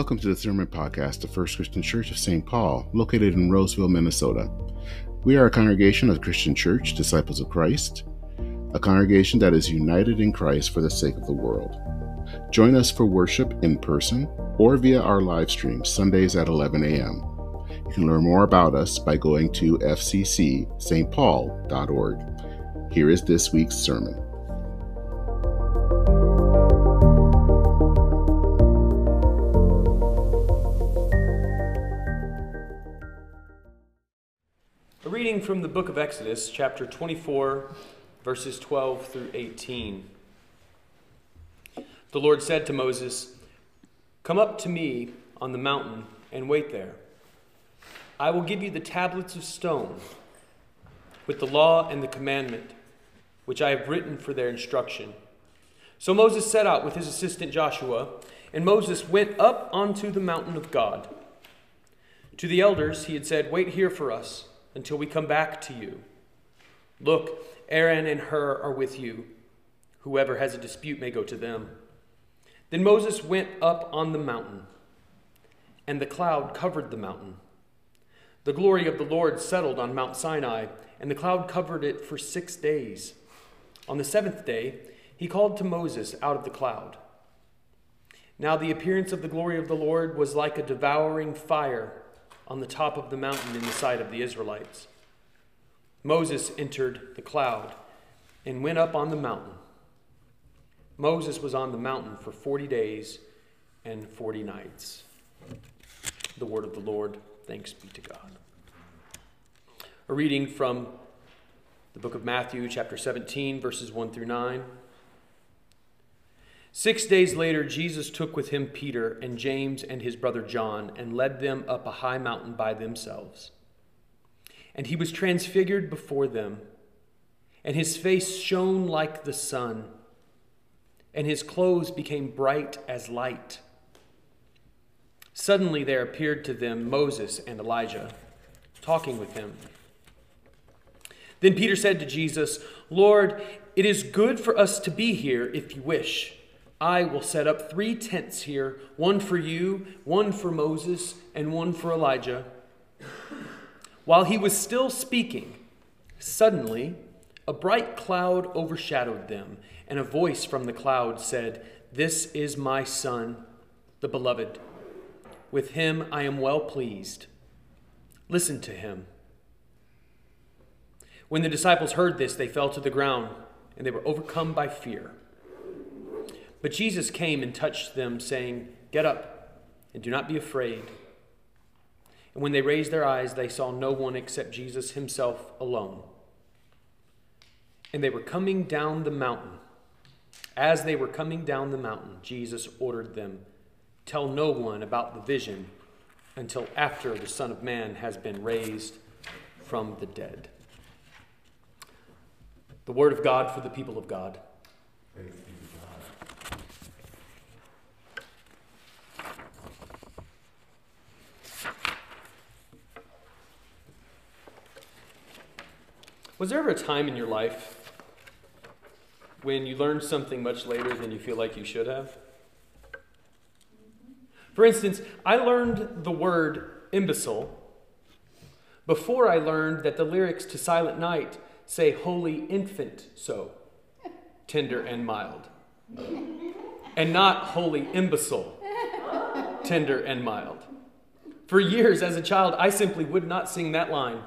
Welcome to the Sermon Podcast of First Christian Church of St. Paul, located in Roseville, Minnesota. We are a congregation of Christian Church, Disciples of Christ, a congregation that is united in Christ for the sake of the world. Join us for worship in person or via our live stream Sundays at 11 a.m. You can learn more about us by going to fccstpaul.org. Here is this week's sermon. Reading from the book of Exodus, chapter 24, verses 12 through 18. The Lord said to Moses, Come up to me on the mountain and wait there. I will give you the tablets of stone with the law and the commandment, which I have written for their instruction. So Moses set out with his assistant Joshua, and Moses went up onto the mountain of God. To the elders he had said, Wait here for us until we come back to you. Look, Aaron and Hur are with you. Whoever has a dispute may go to them. Then Moses went up on the mountain, and the cloud covered the mountain. The glory of the Lord settled on Mount Sinai, and the cloud covered it for six days. On the seventh day, he called to Moses out of the cloud. Now the appearance of the glory of the Lord was like a devouring fire on the top of the mountain in the sight of the Israelites. Moses entered the cloud and went up on the mountain. Moses was on the mountain for 40 days and 40 nights. The word of the Lord. Thanks be to God. A reading from the book of Matthew, chapter 17, verses 1 through 9. Six days later, Jesus took with him Peter and James and his brother John and led them up a high mountain by themselves. And he was transfigured before them, and his face shone like the sun, and his clothes became bright as light. Suddenly there appeared to them Moses and Elijah, talking with him. Then Peter said to Jesus, Lord, it is good for us to be here if you wish. I will set up three tents here one for you, one for Moses, and one for Elijah. While he was still speaking, suddenly a bright cloud overshadowed them, and a voice from the cloud said, This is my Son, the Beloved. With him I am well pleased. Listen to him. When the disciples heard this, they fell to the ground, and they were overcome by fear. But Jesus came and touched them, saying, Get up and do not be afraid. And when they raised their eyes, they saw no one except Jesus himself alone. And they were coming down the mountain. As they were coming down the mountain, Jesus ordered them, Tell no one about the vision until after the Son of Man has been raised from the dead. The word of God for the people of God. Was there ever a time in your life when you learned something much later than you feel like you should have? For instance, I learned the word imbecile before I learned that the lyrics to Silent Night say holy infant so, tender and mild, and not holy imbecile, tender and mild. For years as a child, I simply would not sing that line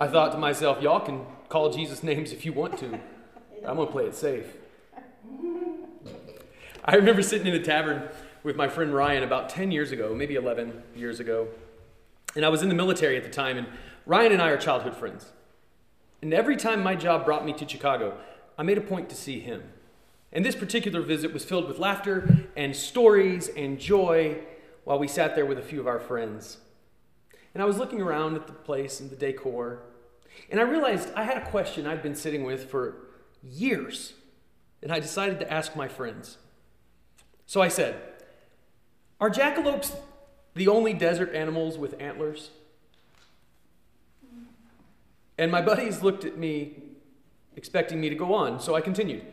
I thought to myself, y'all can call Jesus names if you want to. I'm going to play it safe. I remember sitting in a tavern with my friend Ryan about 10 years ago, maybe 11 years ago. And I was in the military at the time, and Ryan and I are childhood friends. And every time my job brought me to Chicago, I made a point to see him. And this particular visit was filled with laughter and stories and joy while we sat there with a few of our friends. And I was looking around at the place and the decor, and I realized I had a question I'd been sitting with for years, and I decided to ask my friends. So I said, Are jackalopes the only desert animals with antlers? And my buddies looked at me, expecting me to go on, so I continued.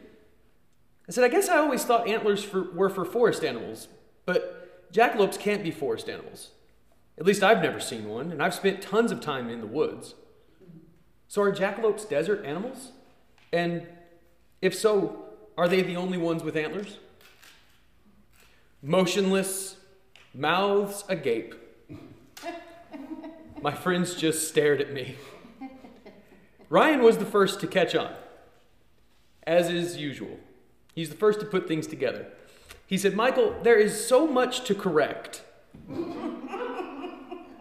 I said, I guess I always thought antlers for, were for forest animals, But jackalopes can't be forest animals. At least I've never seen one, and I've spent tons of time in the woods. So are jackalopes desert animals? And if so, are they the only ones with antlers? Motionless, mouths agape. My friends just stared at me. Ryan was the first to catch on, as is usual. He's the first to put things together. He said, Michael, there is so much to correct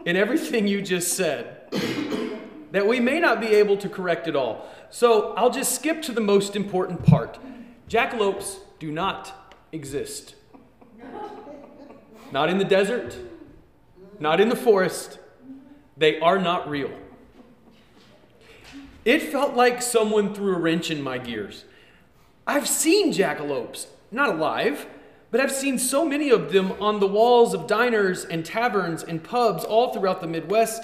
in everything you just said that we may not be able to correct it all. So I'll just skip to the most important part. Jackalopes do not exist. Not in the desert, not in the forest. They are not real. It felt like someone threw a wrench in my gears. I've seen jackalopes, not alive, but I've seen so many of them on the walls of diners and taverns and pubs all throughout the Midwest.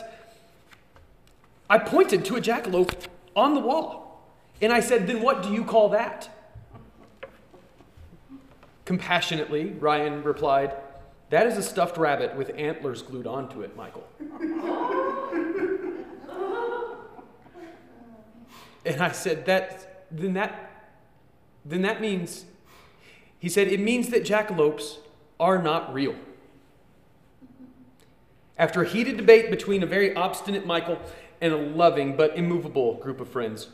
I pointed to a jackalope on the wall and I said, Then what do you call that? Compassionately, Ryan replied, That is a stuffed rabbit with antlers glued onto it, Michael. And I said, that, then that, then that means, he said, it means that jackalopes are not real. After a heated debate between a very obstinate Michael and a loving but immovable group of friends,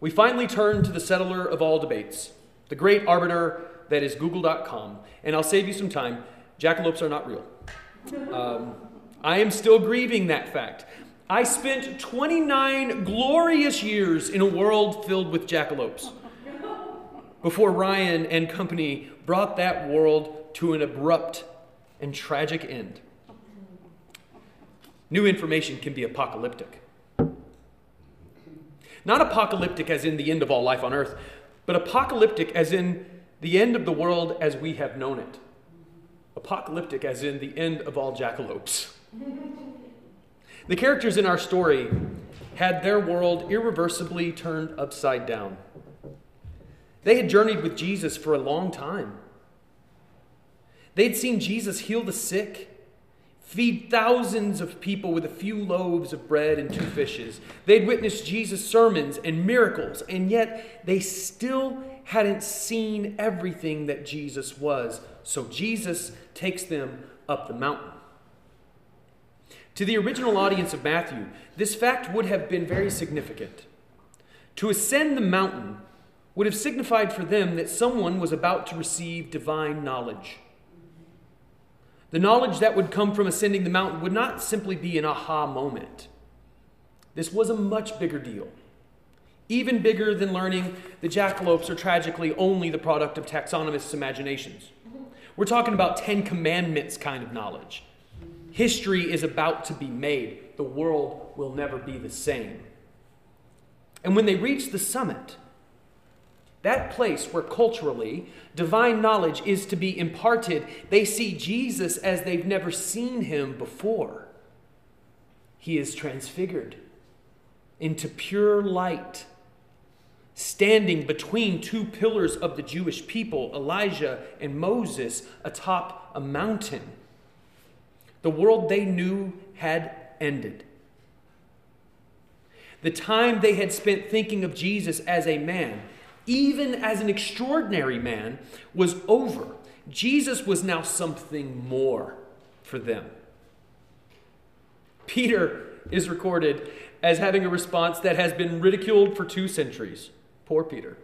we finally turn to the settler of all debates, the great arbiter that is Google.com. And I'll save you some time. Jackalopes are not real. Um, I am still grieving that fact. I spent 29 glorious years in a world filled with jackalopes before Ryan and company brought that world to an abrupt and tragic end. New information can be apocalyptic. Not apocalyptic as in the end of all life on earth, but apocalyptic as in the end of the world as we have known it. Apocalyptic as in the end of all jackalopes. The characters in our story had their world irreversibly turned upside down. They had journeyed with Jesus for a long time. They had seen Jesus heal the sick, feed thousands of people with a few loaves of bread and two fishes. They'd witnessed Jesus' sermons and miracles, and yet they still hadn't seen everything that Jesus was. So Jesus takes them up the mountain. To the original audience of Matthew, this fact would have been very significant. To ascend the mountain would have signified for them that someone was about to receive divine knowledge. The knowledge that would come from ascending the mountain would not simply be an aha moment. This was a much bigger deal, even bigger than learning the jackalopes are tragically only the product of taxonomists' imaginations. We're talking about Ten Commandments kind of knowledge. History is about to be made. The world will never be the same. And when they reach the summit, that place where culturally divine knowledge is to be imparted, they see Jesus as they've never seen him before. He is transfigured into pure light, standing between two pillars of the Jewish people, Elijah and Moses, atop a mountain. The world they knew had ended. The time they had spent thinking of Jesus as a man, even as an extraordinary man, was over. Jesus was now something more for them. Peter is recorded as having a response that has been ridiculed for two centuries. Poor Peter.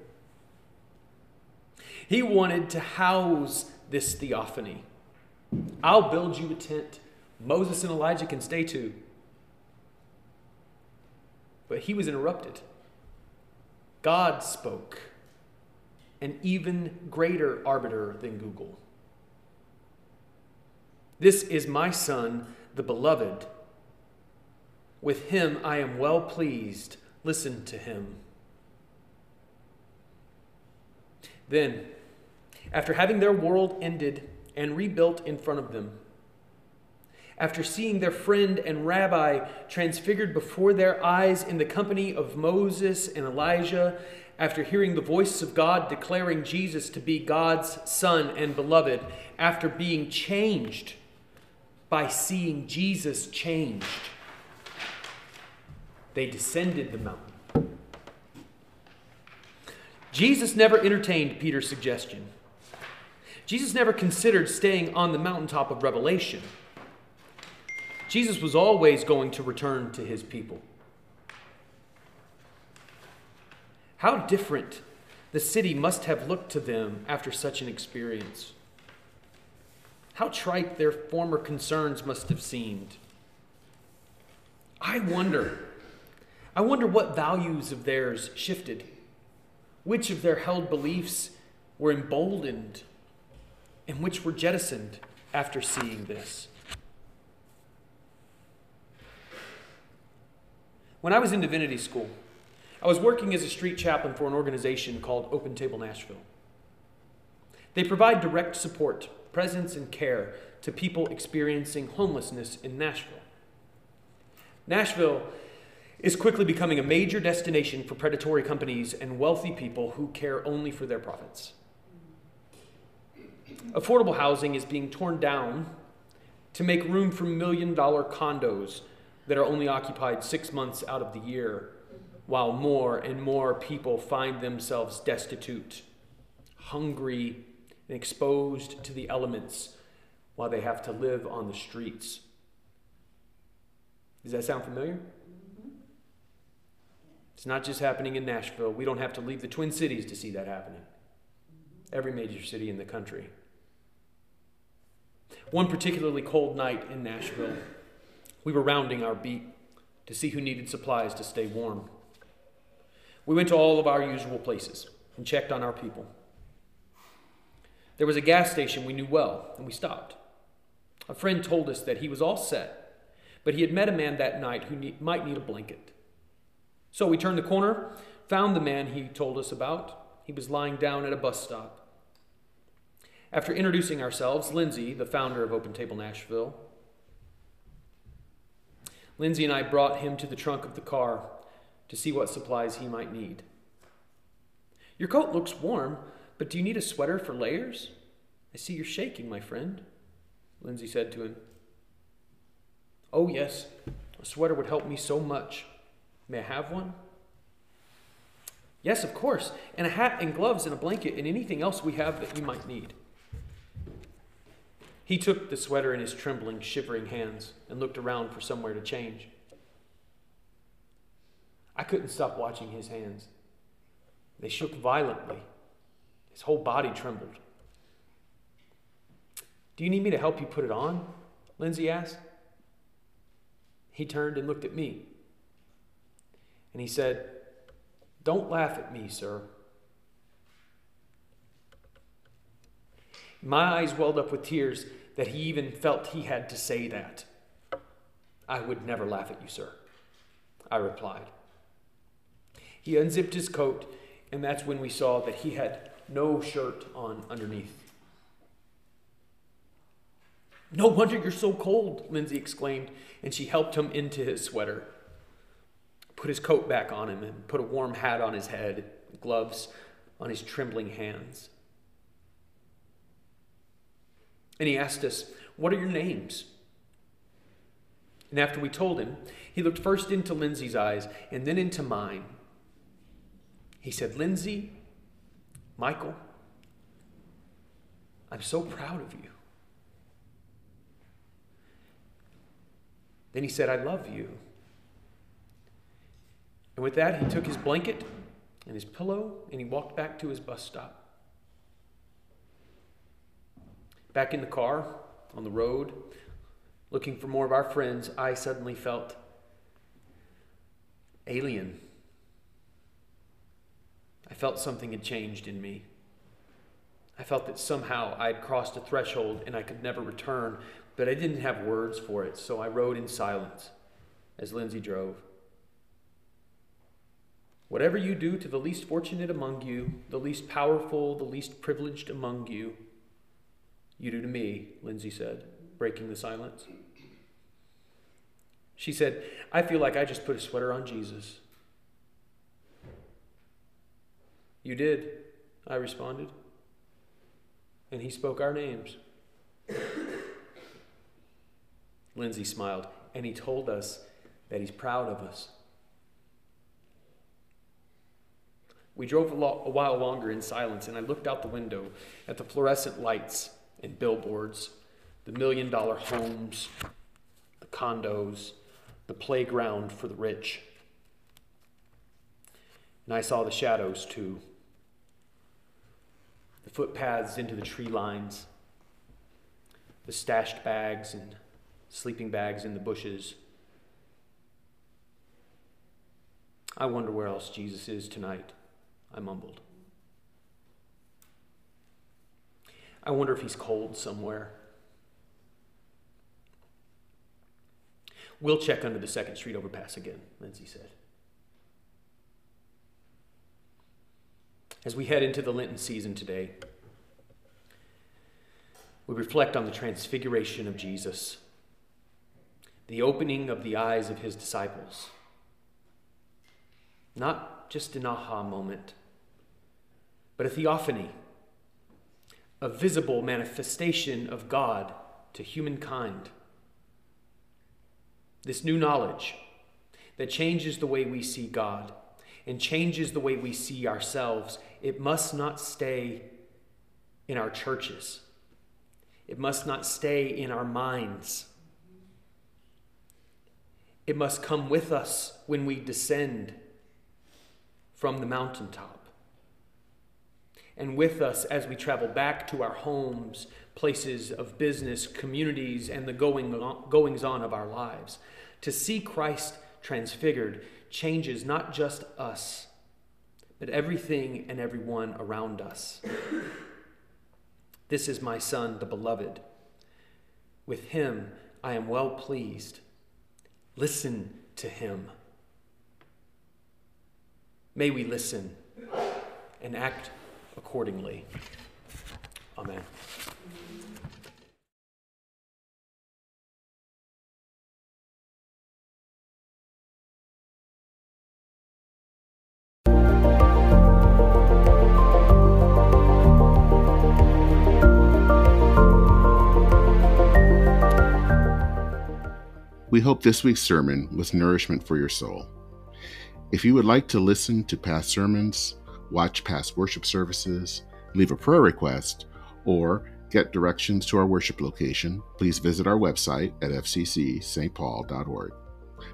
He wanted to house this theophany. I'll build you a tent Moses and Elijah can stay too. But he was interrupted. God spoke, an even greater arbiter than Google. This is my son, the beloved. With him I am well pleased. Listen to him. Then, after having their world ended and rebuilt in front of them, after seeing their friend and rabbi transfigured before their eyes in the company of Moses and Elijah, after hearing the voice of God declaring Jesus to be God's Son and beloved, after being changed by seeing Jesus changed, they descended the mountain. Jesus never entertained Peter's suggestion. Jesus never considered staying on the mountaintop of revelation. Jesus was always going to return to his people. How different the city must have looked to them after such an experience. How trite their former concerns must have seemed. I wonder, I wonder what values of theirs shifted. Which of their held beliefs were emboldened and which were jettisoned after seeing this? When I was in divinity school, I was working as a street chaplain for an organization called Open Table Nashville. They provide direct support, presence, and care to people experiencing homelessness in Nashville. Nashville is quickly becoming a major destination for predatory companies and wealthy people who care only for their profits. Affordable housing is being torn down to make room for million dollar condos that are only occupied six months out of the year while more and more people find themselves destitute, hungry, and exposed to the elements while they have to live on the streets. Does that sound familiar? Mm-hmm. It's not just happening in Nashville. We don't have to leave the Twin Cities to see that happening. Every major city in the country. One particularly cold night in Nashville, we were rounding our beat to see who needed supplies to stay warm. We went to all of our usual places and checked on our people. There was a gas station we knew well, and we stopped. A friend told us that he was all set, but he had met a man that night who might need a blanket. So we turned the corner, found the man he told us about. He was lying down at a bus stop. After introducing ourselves, Lindsay, the founder of Open Table Nashville, Lindsay and I brought him to the trunk of the car to see what supplies he might need. Your coat looks warm, but do you need a sweater for layers? I see you're shaking, my friend, Lindsay said to him. Oh, yes, a sweater would help me so much. May I have one? Yes, of course, and a hat and gloves and a blanket and anything else we have that you might need. He took the sweater in his trembling, shivering hands and looked around for somewhere to change. I couldn't stop watching his hands. They shook violently. His whole body trembled. Do you need me to help you put it on? Lindsay asked. He turned and looked at me. And he said, Don't laugh at me, sir. My eyes welled up with tears that he even felt he had to say that. I would never laugh at you, sir, I replied. He unzipped his coat, and that's when we saw that he had no shirt on underneath. No wonder you're so cold, Lindsay exclaimed, and she helped him into his sweater, put his coat back on him, and put a warm hat on his head, gloves on his trembling hands. And he asked us, What are your names? And after we told him, he looked first into Lindsay's eyes and then into mine. He said, Lindsay, Michael, I'm so proud of you. Then he said, I love you. And with that, he took his blanket and his pillow and he walked back to his bus stop. Back in the car, on the road, looking for more of our friends, I suddenly felt alien. I felt something had changed in me. I felt that somehow I had crossed a threshold and I could never return, but I didn't have words for it, so I rode in silence as Lindsay drove. Whatever you do to the least fortunate among you, the least powerful, the least privileged among you, you do to me, Lindsay said, breaking the silence. She said, I feel like I just put a sweater on Jesus. You did, I responded. And he spoke our names. Lindsay smiled, and he told us that he's proud of us. We drove a, lo- a, while longer in silence, and I looked out the window at the fluorescent lights and billboards, the million dollar homes, the condos, the playground for the rich. And I saw the shadows too the footpaths into the tree lines, the stashed bags and sleeping bags in the bushes. I wonder where else Jesus is tonight, I mumbled. I wonder if he's cold somewhere. We'll check under the Second Street overpass again, Lindsay said. As we head into the Lenten season today, we reflect on the transfiguration of Jesus, the opening of the eyes of his disciples. Not just an aha moment, but a theophany, a visible manifestation of God to humankind. This new knowledge that changes the way we see God and changes the way we see ourselves, it must not stay in our churches. It must not stay in our minds. It must come with us when we descend from the mountaintop. And with us as we travel back to our homes, places of business, communities, and the going goings on of our lives. To see Christ transfigured changes not just us, but everything and everyone around us. This is my Son, the Beloved. With him I am well pleased. Listen to him. May we listen and act accordingly. Amen. We hope this week's sermon was nourishment for your soul. If you would like to listen to past sermons, watch past worship services, leave a prayer request, or get directions to our worship location, please visit our website at fccstpaul.org.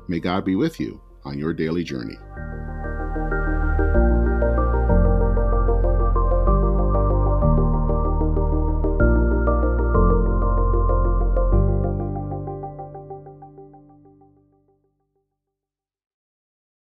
May God be with you on your daily journey.